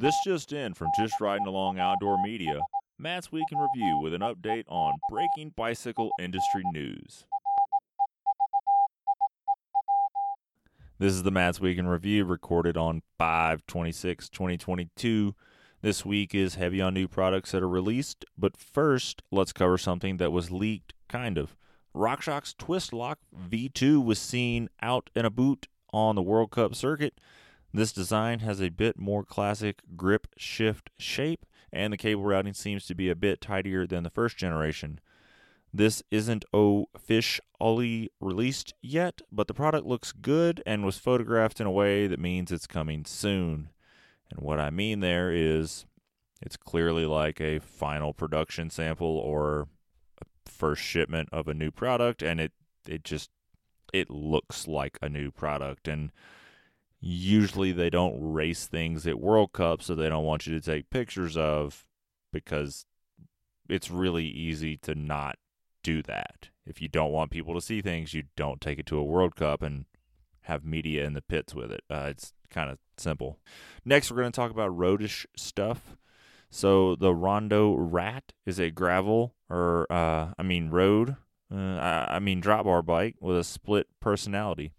This just in from Just Riding Along Outdoor Media, Matt's Week in Review with an update on breaking bicycle industry news. This is the Matt's Week in Review recorded on 5 26 2022. This week is heavy on new products that are released, but first, let's cover something that was leaked, kind of. RockShox TwistLoc V2 was seen out in a boot on the World Cup circuit. This design has a bit more classic grip shift shape, and the cable routing seems to be a bit tidier than the first generation. This isn't officially released yet, but the product looks good and was photographed in a way that means it's coming soon. And what I mean there is it's clearly like a final production sample or first shipment of a new product and it it just it looks like a new product and usually they don't race things at World Cup so they don't want you to take pictures of because it's really easy to not do that. If you don't want people to see things, you don't take it to a World Cup and have media in the pits with it. Uh, it's kind of simple. Next, we're going to talk about roadish stuff. So the Rondo Ratt is a gravel or uh, I mean road, uh, I, I mean drop bar bike with a split personality.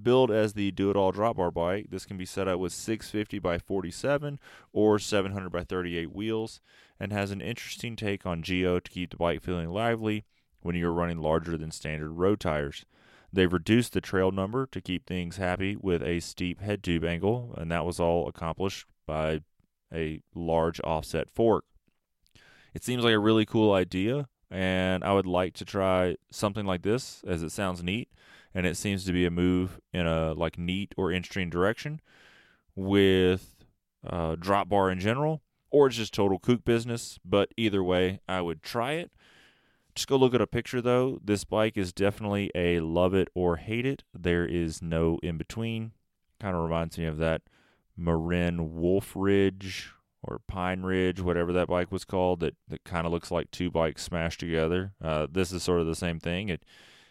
Built as the do it all drop bar bike, this can be set up with 650 by 47 or 700 by 38 wheels and has an interesting take on geo to keep the bike feeling lively when you're running larger than standard road tires. They've reduced the trail number to keep things happy with a steep head tube angle, and that was all accomplished by a large offset fork. It seems like a really cool idea, and I would like to try something like this as it sounds neat, and it seems to be a move in a like neat or interesting direction with uh, drop bar in general, or it's just total kook business. But either way, I would try it. Just go look at a picture though. This bike is definitely a love it or hate it. There is no in between. Kind of reminds me of that Marin Wolf Ridge or Pine Ridge, whatever that bike was called, that, that kind of looks like two bikes smashed together. Uh, this is sort of the same thing. It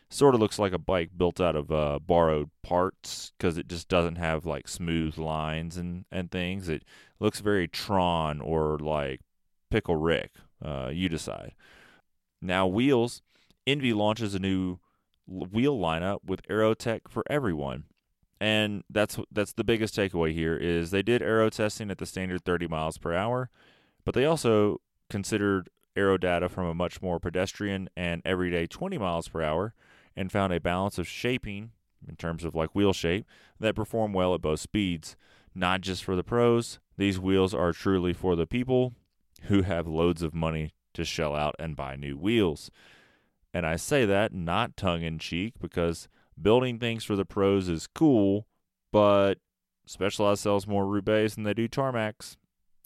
sort of looks like a bike built out of uh, borrowed parts because it just doesn't have like smooth lines and, and things. It looks very Tron or like Pickle Rick. Uh, you decide. Now, wheels. ENVE launches a new wheel lineup with Aerotech for everyone. And that's that's the biggest takeaway here is they did aero testing at the standard 30 miles per hour, but they also considered aero data from a much more pedestrian and everyday 20 miles per hour and found a balance of shaping in terms of like wheel shape that perform well at both speeds. Not just for the pros, these wheels are truly for the people who have loads of money to shell out and buy new wheels. And I say that not tongue in cheek because building things for the pros is cool, but Specialized sells more Roubaix than they do Tarmacs.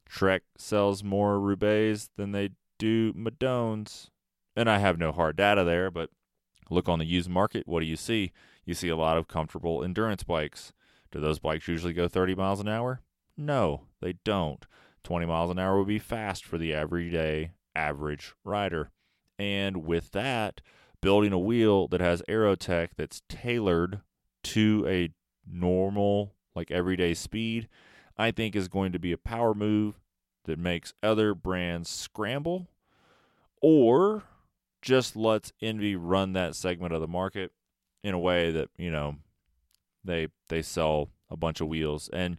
Trek sells more Roubaix than they do Madones. And I have no hard data there, but look on the used market. What do you see? You see a lot of comfortable endurance bikes. Do those bikes usually go 30 miles an hour? No, they don't. 20 miles an hour would be fast for the everyday average rider. And with that, building a wheel that has Aerotech that's tailored to a normal, like everyday speed, I think is going to be a power move that makes other brands scramble or just lets ENVE run that segment of the market in a way that, you know, they they sell a bunch of wheels and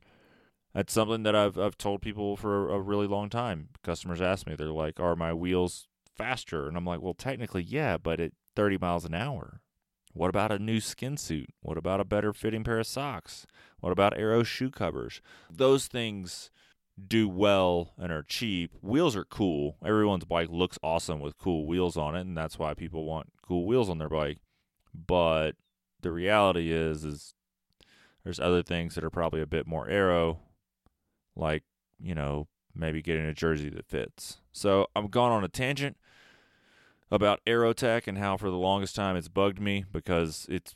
that's something that I've I've told people for a really long time. Customers ask me, they're like, "Are my wheels faster?" And I'm like, "Well, technically, yeah, but at 30 miles an hour." What about a new skin suit? What about a better fitting pair of socks? What about aero shoe covers? Those things do well and are cheap. Wheels are cool. Everyone's bike looks awesome with cool wheels on it, and that's why people want cool wheels on their bike. But the reality is is there's other things that are probably a bit more aero, like, you know, maybe getting a jersey that fits. So I'm gone on a tangent about Aerotech and how for the longest time it's bugged me because it's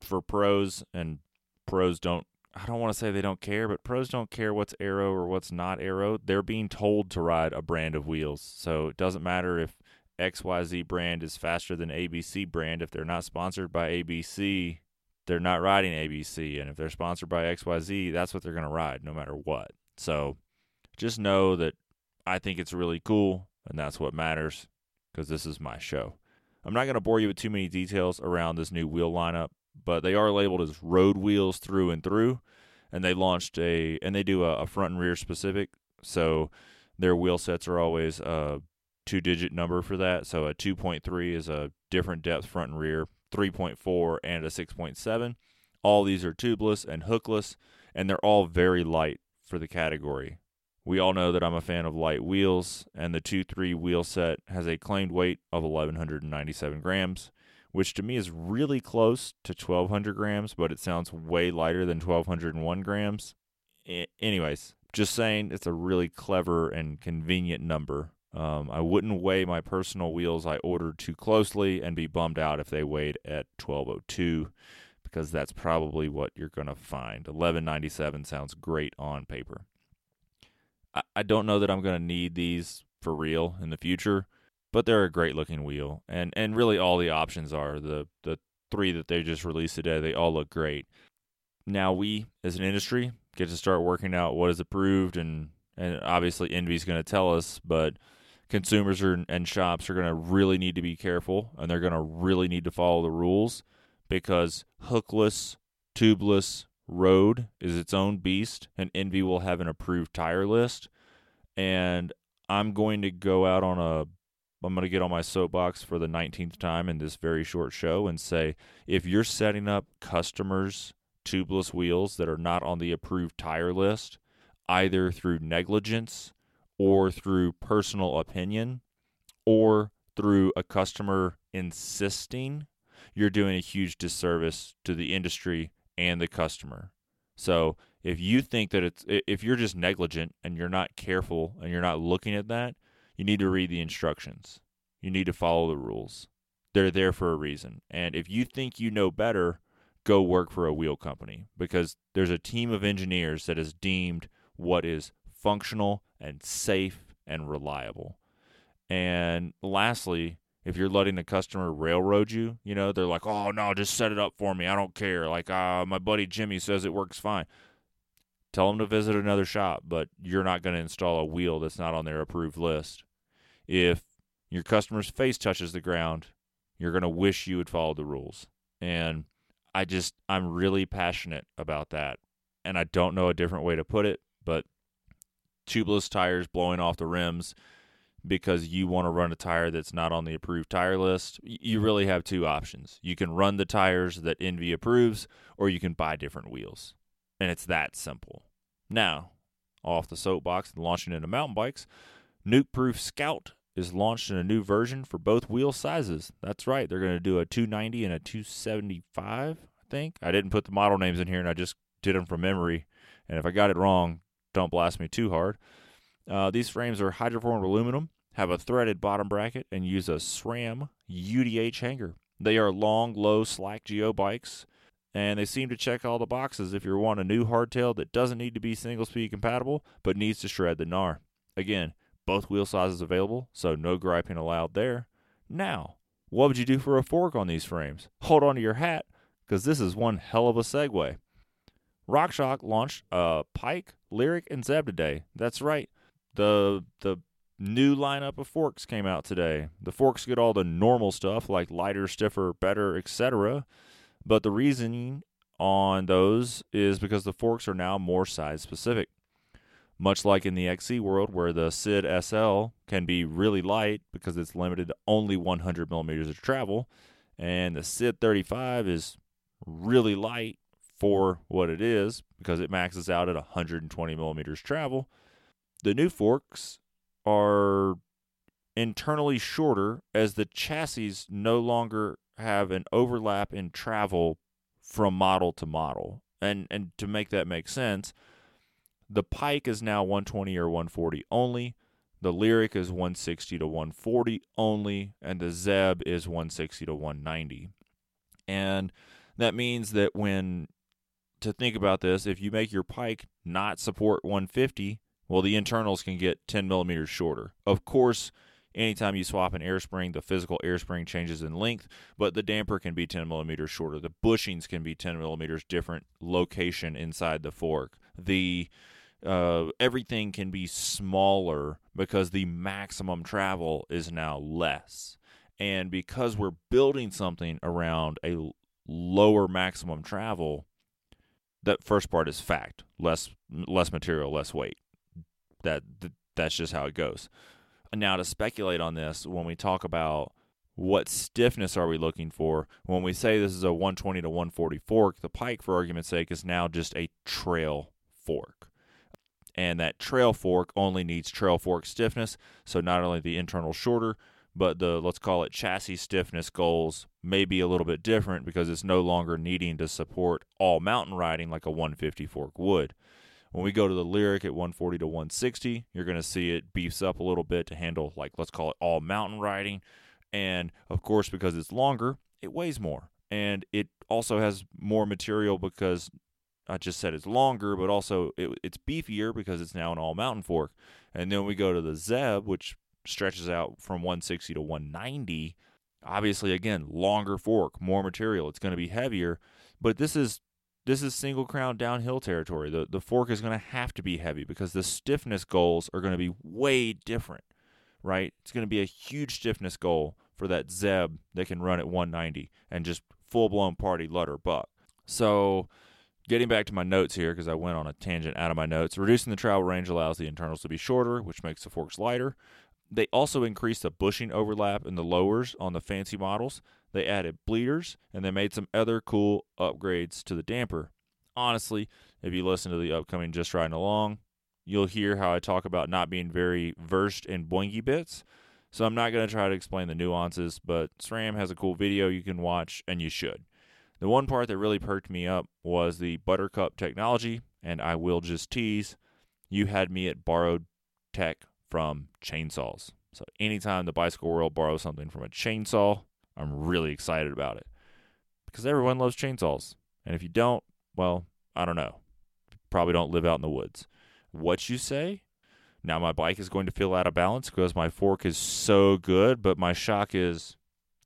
for pros and pros don't I don't want to say they don't care, but pros don't care what's aero or what's not aero. They're being told to ride a brand of wheels. So it doesn't matter if XYZ brand is faster than ABC brand. If they're not sponsored by ABC, they're not riding ABC. And if they're sponsored by XYZ, that's what they're going to ride no matter what. So just know that I think it's really cool, and that's what matters because this is my show. I'm not going to bore you with too many details around this new wheel lineup, but they are labeled as road wheels through and through, and they launched a and they do a, a front and rear specific. So their wheel sets are always a two digit number for that. So a 2.3 is a different depth front and rear, 3.4 and a 6.7. All these are tubeless and hookless, and they're all very light for the category. We all know that I'm a fan of light wheels, and the 2 3 wheel set has a claimed weight of 1,197 grams, which to me is really close to 1,200 grams, but it sounds way lighter than 1,201 grams. I- anyways, just saying it's a really clever and convenient number. Um, I wouldn't weigh my personal wheels I ordered too closely and be bummed out if they weighed at 1202 because that's probably what you're going to find. 1197 sounds great on paper. I, I don't know that I'm going to need these for real in the future, but they're a great looking wheel. And and really all the options are the the three that they just released today, they all look great. Now we as an industry get to start working out what is approved and and obviously ENVE's going to tell us, but consumers are, and shops are going to really need to be careful and they're going to really need to follow the rules because hookless, tubeless road is its own beast and Envy will have an approved tire list and I'm going to go out on a I'm going to get on my soapbox for the 19th time in this very short show and say if you're setting up customers tubeless wheels that are not on the approved tire list, either through negligence or through personal opinion or through a customer insisting, you're doing a huge disservice to the industry and the customer. So if you think that it's if you're just negligent and you're not careful and you're not looking at that, you need to read the instructions. You need to follow the rules. They're there for a reason. And if you think you know better, go work for a wheel company because there's a team of engineers that has deemed what is functional and safe and reliable. And lastly, if you're letting the customer railroad you, you know, they're like, "Oh no, just set it up for me. I don't care." Like, uh, my buddy Jimmy says it works fine. Tell them to visit another shop, but you're not going to install a wheel that's not on their approved list. If your customer's face touches the ground, you're going to wish you had followed the rules. And I just I'm really passionate about that. And I don't know a different way to put it, but tubeless tires blowing off the rims because you want to run a tire that's not on the approved tire list, you really have two options. You can run the tires that ENVE approves, or you can buy different wheels. And it's that simple. Now, off the soapbox and launching into mountain bikes, Nukeproof Scout is launched in a new version for both wheel sizes. That's right, they're going to do a 290 and a 275, I think. I didn't put the model names in here and I just did them from memory. And if I got it wrong, don't blast me too hard. Uh, these frames are hydroformed aluminum, have a threaded bottom bracket, and use a SRAM UDH hanger. They are long, low, slack geo bikes, and they seem to check all the boxes if you want a new hardtail that doesn't need to be single speed compatible but needs to shred the gnar. Again, both wheel sizes available, so no griping allowed there. Now, what would you do for a fork on these frames? Hold on to your hat, because this is one hell of a segue. RockShox launched a Pike, Lyrik, and Zeb today. That's right. The the new lineup of forks came out today. The forks get all the normal stuff like lighter, stiffer, better, etc. But the reasoning on those is because the forks are now more size specific. Much like in the XC world, where the SID SL can be really light because it's limited to only 100 millimeters of travel, and the SID 35 is really light for what it is because it maxes out at 120 millimeters travel. The new forks are internally shorter as the chassis no longer have an overlap in travel from model to model. And and to make that make sense, the Pike is now 120 or 140 only. The Lyrik is 160 to 140 only, and the Zeb is 160 to 190. And that means that when to think about this, if you make your Pike not support 150, well, the internals can get 10 millimeters shorter. Of course, anytime you swap an air spring, the physical air spring changes in length, but the damper can be 10 millimeters shorter. The bushings can be 10 millimeters different location inside the fork. The uh, everything can be smaller because the maximum travel is now less. And because we're building something around a lower maximum travel, that first part is fact. Less less material, less weight. That that's just how it goes. Now to speculate on this, when we talk about what stiffness are we looking for, when we say this is a 120 to 140 fork, the pike, for argument's sake, is now just a trail fork. And that trail fork only needs trail fork stiffness. So not only the internal shorter, but the let's call it chassis stiffness goals may be a little bit different because it's no longer needing to support all mountain riding like a 150 fork would. When we go to the Lyrik at 140 to 160, you're going to see it beefs up a little bit to handle like let's call it all mountain riding. And of course, because it's longer, it weighs more. And it also has more material because I just said it's longer, but also it, it's beefier because it's now an all mountain fork. And then we go to the Zeb, which stretches out from 160 to 190. Obviously, again, longer fork, more material. It's going to be heavier, but this is this is single crown downhill territory. The the fork is going to have to be heavy because the stiffness goals are going to be way different, right? It's going to be a huge stiffness goal for that Zeb that can run at 190 and just full blown party Lutter buck. So, getting back to my notes here because I went on a tangent out of my notes. Reducing the travel range allows the internals to be shorter, which makes the forks lighter. They also increased the bushing overlap in the lowers on the fancy models. They added bleeders and they made some other cool upgrades to the damper. Honestly, if you listen to the upcoming Just Riding Along, you'll hear how I talk about not being very versed in boingy bits. So I'm not going to try to explain the nuances, but SRAM has a cool video you can watch, and you should. The one part that really perked me up was the Buttercup technology, and I will just tease you had me at borrowed tech from chainsaws. So anytime the bicycle world borrows something from a chainsaw, I'm really excited about it because everyone loves chainsaws. And if you don't, well, I don't know. Probably don't live out in the woods. What you say? Now my bike is going to feel out of balance because my fork is so good, but my shock is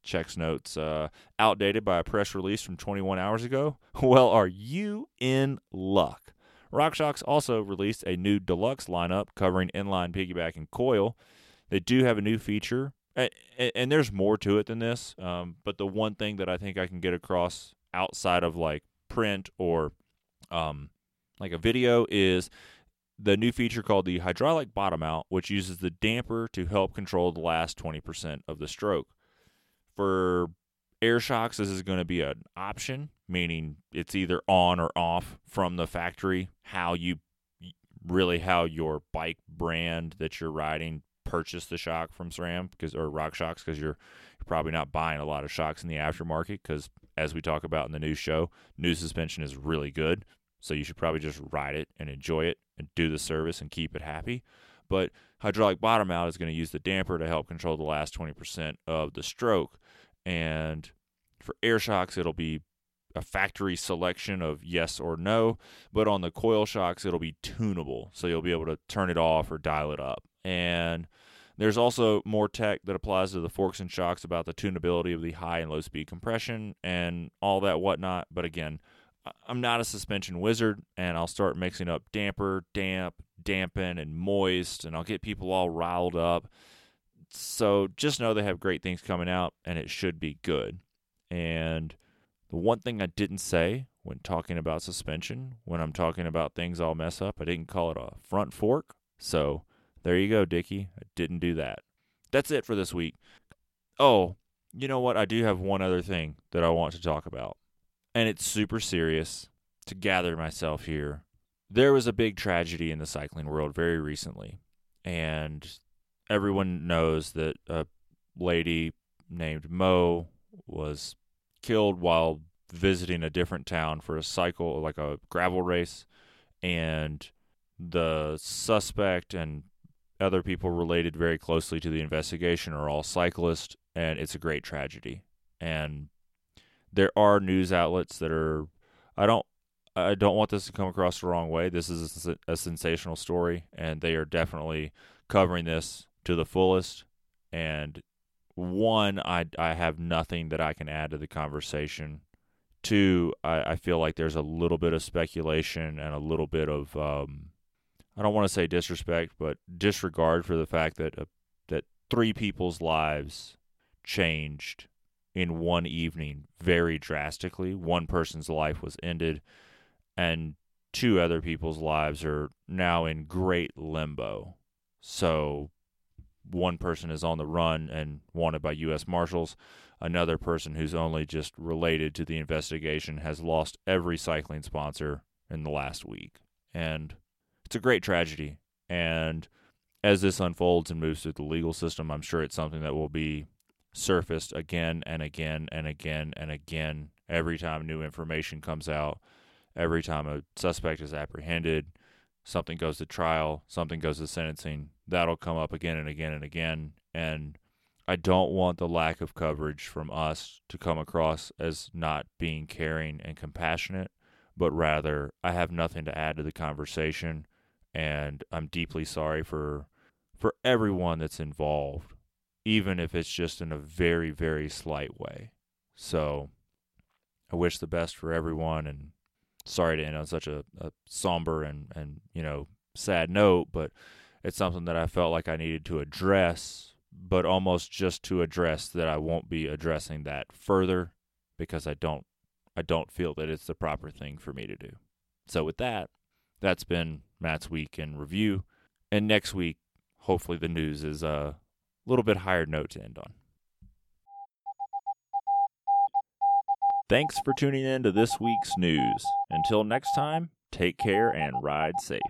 checks notes uh, outdated by a press release from 21 hours ago. Well, are you in luck? RockShox also released a new deluxe lineup covering inline piggyback and coil. They do have a new feature, and, and there's more to it than this. Um, but the one thing that I think I can get across outside of like print or um, like a video is the new feature called the hydraulic bottom out, which uses the damper to help control the last 20% of the stroke. For air shocks, this is going to be an option, meaning it's either on or off from the factory. How you really how your bike brand that you're riding purchased the shock from SRAM because or RockShox because you're you're probably not buying a lot of shocks in the aftermarket because as we talk about in the new show, new suspension is really good. So you should probably just ride it and enjoy it and do the service and keep it happy. But hydraulic bottom out is going to use the damper to help control the last 20% of the stroke. And for air shocks, it'll be a factory selection of yes or no. But on the coil shocks, it'll be tunable. So you'll be able to turn it off or dial it up. And there's also more tech that applies to the forks and shocks about the tunability of the high and low speed compression and all that whatnot. But again, I'm not a suspension wizard, and I'll start mixing up damper, damp, dampen, and moist, and I'll get people all riled up so just know they have great things coming out and it should be good. And the one thing I didn't say when talking about suspension, when I'm talking about things I'll mess up, I didn't call it a front fork. So there you go, Dickie. I didn't do that. That's it for this week. Oh, you know what? I do have one other thing that I want to talk about. And it's super serious to gather myself here. There was a big tragedy in the cycling world very recently. And everyone knows that a lady named Mo was killed while visiting a different town for a cycle, like a gravel race, and the suspect and other people related very closely to the investigation are all cyclists, and it's a great tragedy. And there are news outlets that are, I don't, I don't want this to come across the wrong way. This is a, a sensational story, and they are definitely covering this to the fullest. And one, I I have nothing that I can add to the conversation. Two, I, I feel like there's a little bit of speculation and a little bit of um, I don't want to say disrespect, but disregard for the fact that uh, that three people's lives changed in one evening very drastically. One person's life was ended, and two other people's lives are now in great limbo. So, one person is on the run and wanted by U.S. Marshals. Another person who's only just related to the investigation has lost every cycling sponsor in the last week. And it's a great tragedy. And as this unfolds and moves through the legal system, I'm sure it's something that will be surfaced again and again and again and again every time new information comes out, every time a suspect is apprehended, something goes to trial, something goes to sentencing. That'll come up again and again and again. And I don't want the lack of coverage from us to come across as not being caring and compassionate, but rather I have nothing to add to the conversation and I'm deeply sorry for for everyone that's involved, even if it's just in a very, very slight way. So I wish the best for everyone and sorry to end on such a, a somber and, and, you know, sad note, but it's something that I felt like I needed to address but almost just to address that I won't be addressing that further because I don't I don't feel that it's the proper thing for me to do. So with that, that's been Matt's week in review. And next week, hopefully the news is a little bit higher note to end on. Thanks for tuning in to this week's news. Until next time, take care and ride safe.